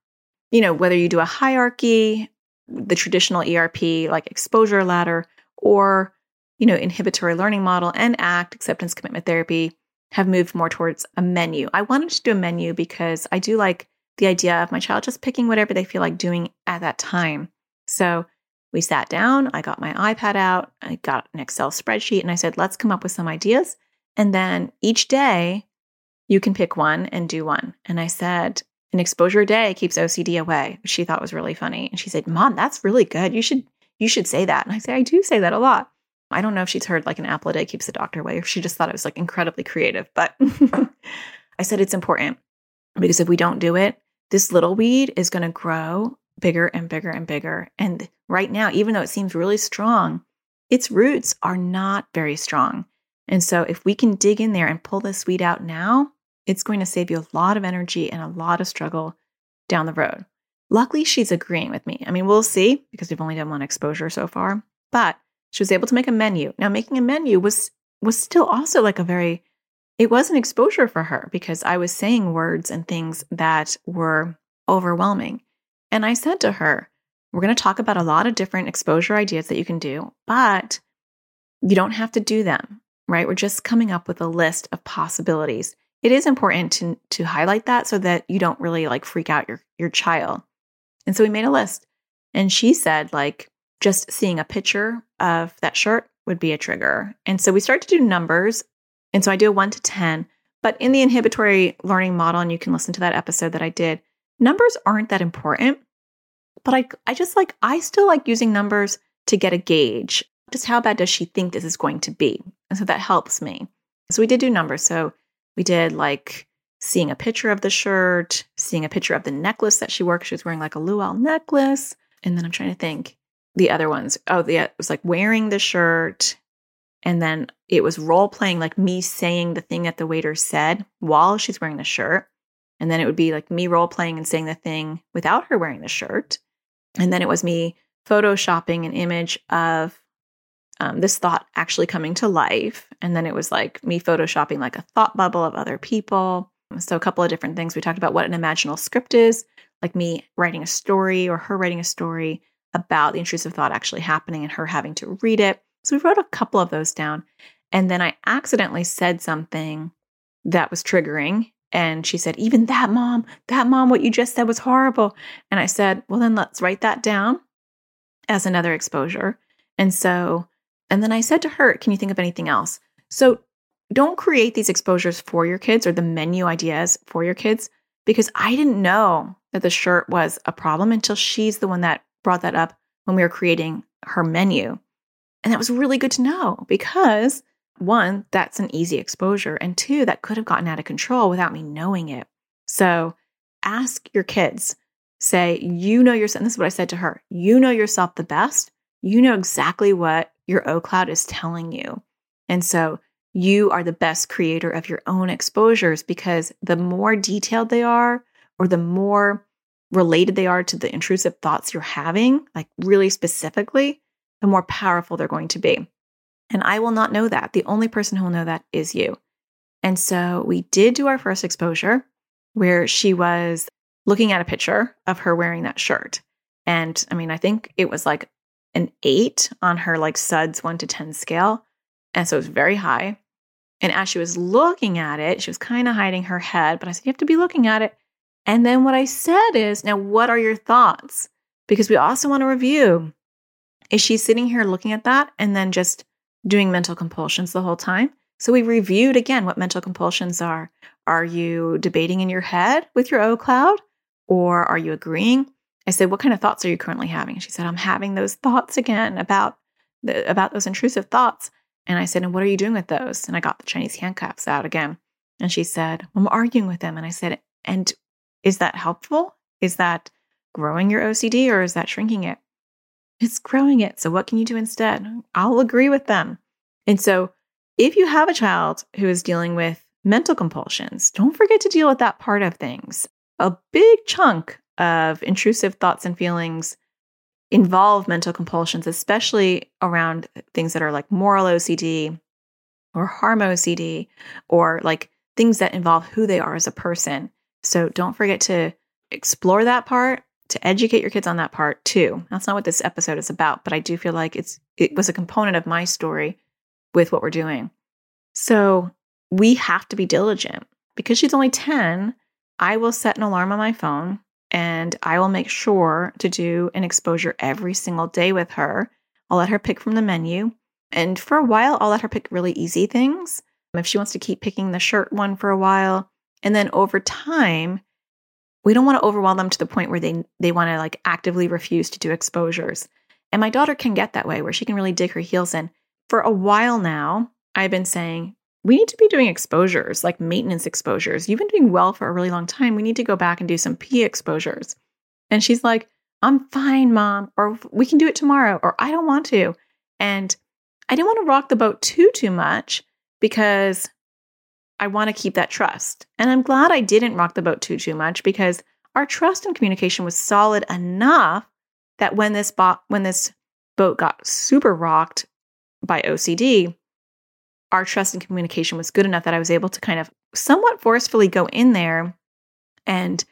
You know, whether you do a hierarchy, the traditional ERP like exposure ladder or you know, inhibitory learning model and ACT, acceptance commitment therapy have moved more towards a menu. I wanted to do a menu because I do like the idea of my child just picking whatever they feel like doing at that time. So we sat down, I got my iPad out, I got an Excel spreadsheet, and I said, let's come up with some ideas. And then each day, you can pick one and do one. And I said, an exposure day keeps OCD away, which she thought was really funny. And she said, Mom, that's really good. You should you should say that. And I say, I do say that a lot. I don't know if she's heard like an apple a day keeps the doctor away, or she just thought it was like incredibly creative. But I said it's important because if we don't do it, this little weed is going to grow bigger and bigger and bigger. And right now, even though it seems really strong, its roots are not very strong. And so, if we can dig in there and pull this weed out now, it's going to save you a lot of energy and a lot of struggle down the road. Luckily, she's agreeing with me. I mean, we'll see because we've only done one exposure so far, but she was able to make a menu. Now, making a menu was was still also like a very it was an exposure for her because I was saying words and things that were overwhelming. And I said to her, We're going to talk about a lot of different exposure ideas that you can do, but you don't have to do them, right? We're just coming up with a list of possibilities. It is important to, to highlight that so that you don't really like freak out your, your child. And so we made a list. And she said, like, just seeing a picture of that shirt would be a trigger. And so we start to do numbers. And so I do a one to 10. But in the inhibitory learning model, and you can listen to that episode that I did, numbers aren't that important. But I, I just like, I still like using numbers to get a gauge. Just how bad does she think this is going to be? And so that helps me. So we did do numbers. So we did like seeing a picture of the shirt, seeing a picture of the necklace that she wore. She was wearing like a luau necklace. And then I'm trying to think the other ones. Oh, the, it was like wearing the shirt. And then it was role playing, like me saying the thing that the waiter said while she's wearing the shirt. And then it would be like me role playing and saying the thing without her wearing the shirt. And then it was me photoshopping an image of um, this thought actually coming to life. And then it was like me photoshopping like a thought bubble of other people. So, a couple of different things. We talked about what an imaginal script is, like me writing a story or her writing a story about the intrusive thought actually happening and her having to read it. So, we wrote a couple of those down. And then I accidentally said something that was triggering. And she said, Even that, mom, that mom, what you just said was horrible. And I said, Well, then let's write that down as another exposure. And so, and then I said to her, Can you think of anything else? So don't create these exposures for your kids or the menu ideas for your kids because I didn't know that the shirt was a problem until she's the one that brought that up when we were creating her menu. And that was really good to know because one, that's an easy exposure. And two, that could have gotten out of control without me knowing it. So ask your kids, say, you know yourself. This is what I said to her. You know yourself the best. You know exactly what your O cloud is telling you. And so you are the best creator of your own exposures because the more detailed they are, or the more related they are to the intrusive thoughts you're having, like really specifically, the more powerful they're going to be. And I will not know that. The only person who will know that is you. And so we did do our first exposure where she was looking at a picture of her wearing that shirt. And I mean, I think it was like an eight on her like SUDS one to 10 scale. And so it was very high. And as she was looking at it, she was kind of hiding her head, but I said, You have to be looking at it. And then what I said is, Now, what are your thoughts? Because we also want to review. Is she sitting here looking at that and then just doing mental compulsions the whole time? So we reviewed again what mental compulsions are. Are you debating in your head with your O cloud or are you agreeing? I said, What kind of thoughts are you currently having? She said, I'm having those thoughts again about the, about those intrusive thoughts. And I said, And what are you doing with those? And I got the Chinese handcuffs out again. And she said, I'm arguing with them. And I said, And is that helpful? Is that growing your OCD or is that shrinking it? It's growing it. So what can you do instead? I'll agree with them. And so if you have a child who is dealing with mental compulsions, don't forget to deal with that part of things. A big chunk of intrusive thoughts and feelings involve mental compulsions, especially around things that are like moral OCD or harm OCD or like things that involve who they are as a person. So don't forget to explore that part, to educate your kids on that part too. That's not what this episode is about, but I do feel like it's it was a component of my story with what we're doing. So we have to be diligent. Because she's only 10, I will set an alarm on my phone and I will make sure to do an exposure every single day with her. I'll let her pick from the menu. And for a while, I'll let her pick really easy things. If she wants to keep picking the shirt one for a while. And then over time, we don't want to overwhelm them to the point where they, they want to like actively refuse to do exposures. And my daughter can get that way where she can really dig her heels in. For a while now, I've been saying, we need to be doing exposures, like maintenance exposures. You've been doing well for a really long time. We need to go back and do some P exposures. And she's like, I'm fine, mom, or we can do it tomorrow, or I don't want to. And I didn't want to rock the boat too, too much because I want to keep that trust. And I'm glad I didn't rock the boat too, too much because our trust and communication was solid enough that when this, bo- when this boat got super rocked by OCD, our trust and communication was good enough that I was able to kind of somewhat forcefully go in there and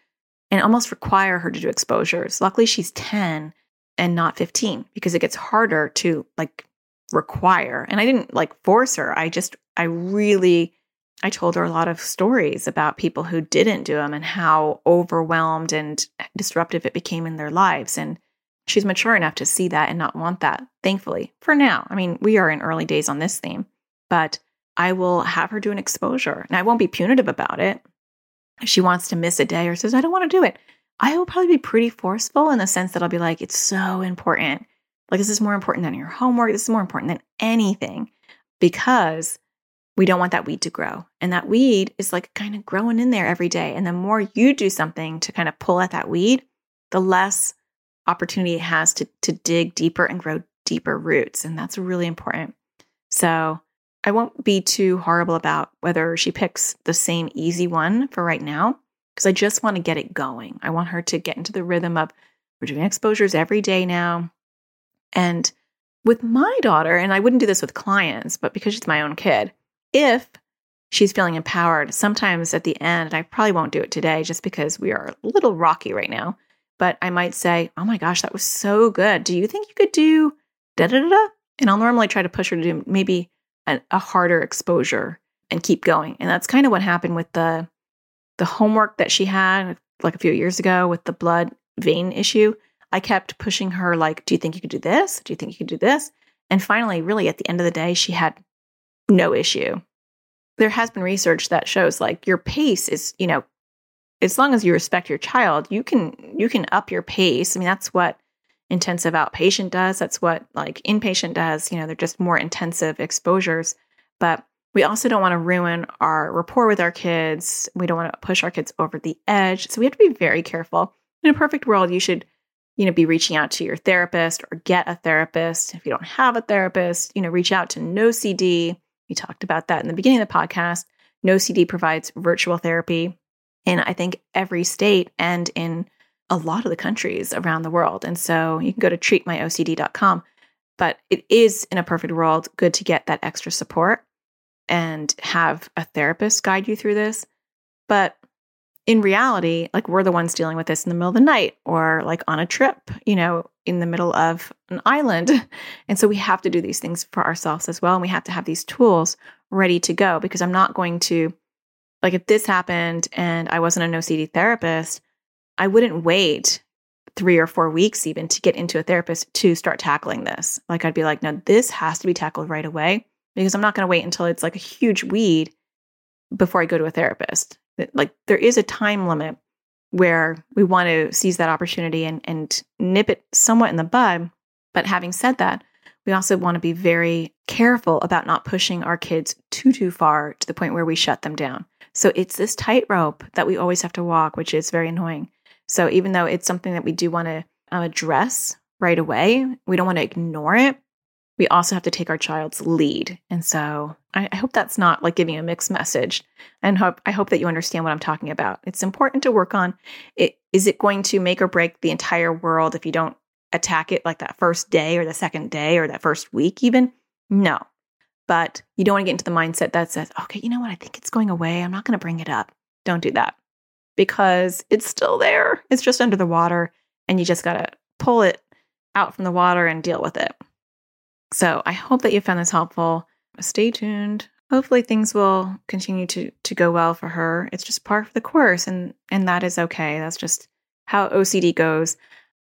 and almost require her to do exposures. Luckily she's 10 and not 15 because it gets harder to like require. And I didn't like force her. I just, I really, I told her a lot of stories about people who didn't do them and how overwhelmed and disruptive it became in their lives. And she's mature enough to see that and not want that, thankfully, for now. I mean, we are in early days on this theme, but I will have her do an exposure and I won't be punitive about it. If she wants to miss a day or says, I don't want to do it, I will probably be pretty forceful in the sense that I'll be like, it's so important. Like, this is more important than your homework. This is more important than anything because we don't want that weed to grow. And that weed is like kind of growing in there every day. And the more you do something to kind of pull at that weed, the less opportunity it has to, to dig deeper and grow deeper roots. And that's really important. So I won't be too horrible about whether she picks the same easy one for right now, because I just want to get it going. I want her to get into the rhythm of we're doing exposures every day now. And with my daughter, and I wouldn't do this with clients, but because she's my own kid, if she's feeling empowered, sometimes at the end, and I probably won't do it today just because we are a little rocky right now, but I might say, Oh my gosh, that was so good. Do you think you could do da da da? And I'll normally try to push her to do maybe a, a harder exposure and keep going. And that's kind of what happened with the the homework that she had like a few years ago with the blood vein issue. I kept pushing her like, "Do you think you could do this? Do you think you could do this?" And finally, really at the end of the day, she had no issue. There has been research that shows like your pace is, you know, as long as you respect your child, you can you can up your pace. I mean, that's what intensive outpatient does. That's what like inpatient does. You know, they're just more intensive exposures. But we also don't want to ruin our rapport with our kids. We don't want to push our kids over the edge. So we have to be very careful. In a perfect world, you should, you know, be reaching out to your therapist or get a therapist. If you don't have a therapist, you know, reach out to NoCD. We talked about that in the beginning of the podcast. NoCD provides virtual therapy in I think every state and in a lot of the countries around the world. And so you can go to treatmyocd.com. But it is, in a perfect world, good to get that extra support and have a therapist guide you through this. But in reality, like we're the ones dealing with this in the middle of the night or like on a trip, you know, in the middle of an island. And so we have to do these things for ourselves as well. And we have to have these tools ready to go because I'm not going to, like, if this happened and I wasn't a NoCD therapist, I wouldn't wait three or four weeks even to get into a therapist to start tackling this. Like I'd be like, no, this has to be tackled right away because I'm not going to wait until it's like a huge weed before I go to a therapist. Like there is a time limit where we want to seize that opportunity and, and nip it somewhat in the bud. But having said that, we also want to be very careful about not pushing our kids too, too far to the point where we shut them down. So it's this tightrope that we always have to walk, which is very annoying. So even though it's something that we do want to um, address right away, we don't want to ignore it. We also have to take our child's lead. And so I, I hope that's not like giving a mixed message. And hope I hope that you understand what I'm talking about. It's important to work on it. Is it going to make or break the entire world if you don't attack it like that first day or the second day or that first week, even? No. But you don't want to get into the mindset that says, okay, you know what? I think it's going away. I'm not going to bring it up. Don't do that because it's still there. It's just under the water, and you just got to pull it out from the water and deal with it. So I hope that you found this helpful. Stay tuned. Hopefully things will continue to to go well for her. It's just part of the course and and that is okay. That's just how OCD goes.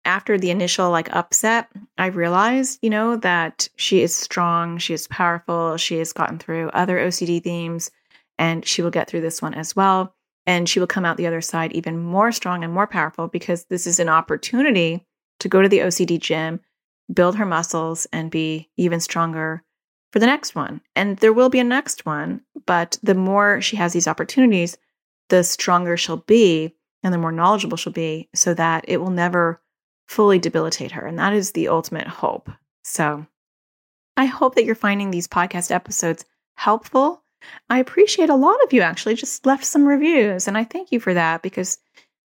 After the initial like upset, I realized, you know, that she is strong, she is powerful, she has gotten through other OCD themes and she will get through this one as well and she will come out the other side even more strong and more powerful because this is an opportunity to go to the OCD gym, build her muscles, and be even stronger for the next one. And there will be a next one, but the more she has these opportunities, the stronger she'll be and the more knowledgeable she'll be so that it will never fully debilitate her. And that is the ultimate hope. So I hope that you're finding these podcast episodes helpful I appreciate a lot of you actually just left some reviews, and I thank you for that because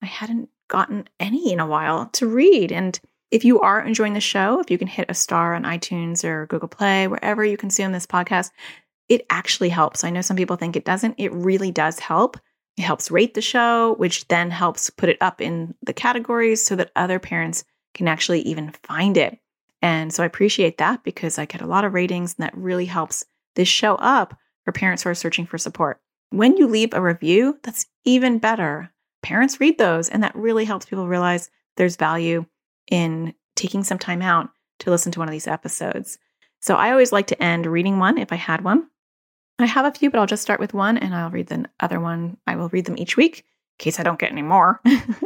I hadn't gotten any in a while to read. And if you are enjoying the show, if you can hit a star on iTunes or Google Play, wherever you consume this podcast, it actually helps. I know some people think it doesn't. It really does help. It helps rate the show, which then helps put it up in the categories so that other parents can actually even find it. And so I appreciate that because I get a lot of ratings and that really helps this show up for parents who are searching for support. When you leave a review, that's even better. Parents read those, and that really helps people realize there's value in taking some time out to listen to one of these episodes. So I always like to end reading one if I had one. I have a few, but I'll just start with one and I'll read the other one. I will read them each week in case I don't get any more.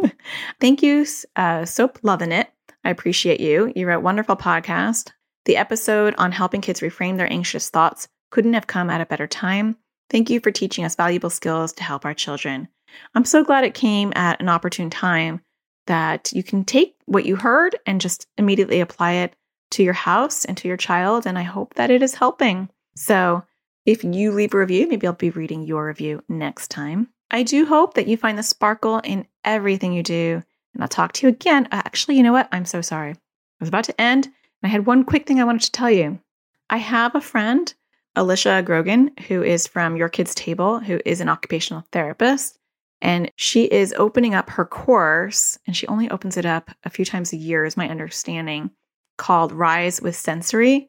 Thank you, uh, Soap Loving It. I appreciate you. You wrote wonderful podcast. The episode on helping kids reframe their anxious thoughts couldn't have come at a better time. Thank you for teaching us valuable skills to help our children. I'm so glad it came at an opportune time that you can take what you heard and just immediately apply it to your house and to your child. And I hope that it is helping. So if you leave a review, maybe I'll be reading your review next time. I do hope that you find the sparkle in everything you do. And I'll talk to you again. Uh, actually, you know what? I'm so sorry. I was about to end, and I had one quick thing I wanted to tell you. I have a friend, Alisha Grogan, who is from Your Kids Table, who is an occupational therapist. And she is opening up her course, and she only opens it up a few times a year, is my understanding, called Rise with Sensory.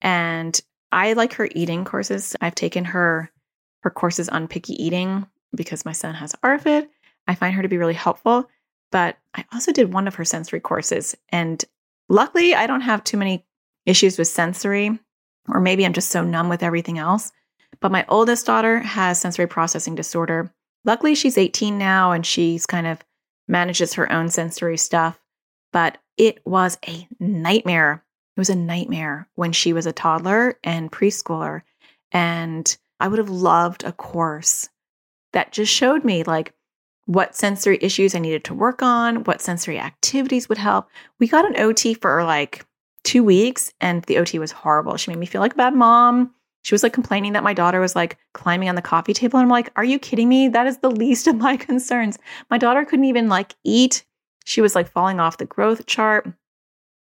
And I like her eating courses. I've taken her her courses on picky eating because my son has ARFID. I find her to be really helpful. But I also did one of her sensory courses. And luckily, I don't have too many issues with sensory, or maybe I'm just so numb with everything else. But my oldest daughter has sensory processing disorder. Luckily, she's 18 now and she's kind of manages her own sensory stuff. But it was a nightmare. It was a nightmare when she was a toddler and preschooler. And I would have loved a course that just showed me like what sensory issues I needed to work on, what sensory activities would help. We got an OT for like two weeks and the OT was horrible. She made me feel like a bad mom. She was like complaining that my daughter was like climbing on the coffee table. And I'm like, are you kidding me? That is the least of my concerns. My daughter couldn't even like eat. She was like falling off the growth chart.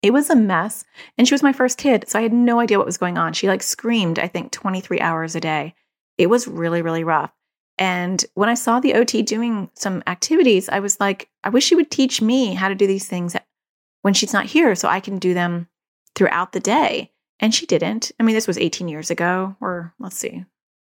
It was a mess. And she was my first kid. So I had no idea what was going on. She like screamed, I think, 23 hours a day. It was really, really rough. And when I saw the OT doing some activities, I was like, I wish she would teach me how to do these things when she's not here so I can do them throughout the day. And she didn't. I mean, this was 18 years ago, or let's see,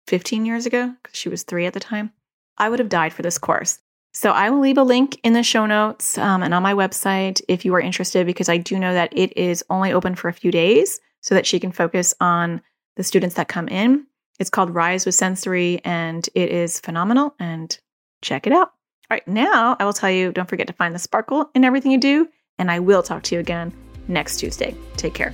15 years ago, because she was three at the time. I would have died for this course. So I will leave a link in the show notes um, and on my website if you are interested, because I do know that it is only open for a few days so that she can focus on the students that come in. It's called Rise with Sensory and it is phenomenal and check it out. All right, now I will tell you don't forget to find the sparkle in everything you do, and I will talk to you again next Tuesday. Take care.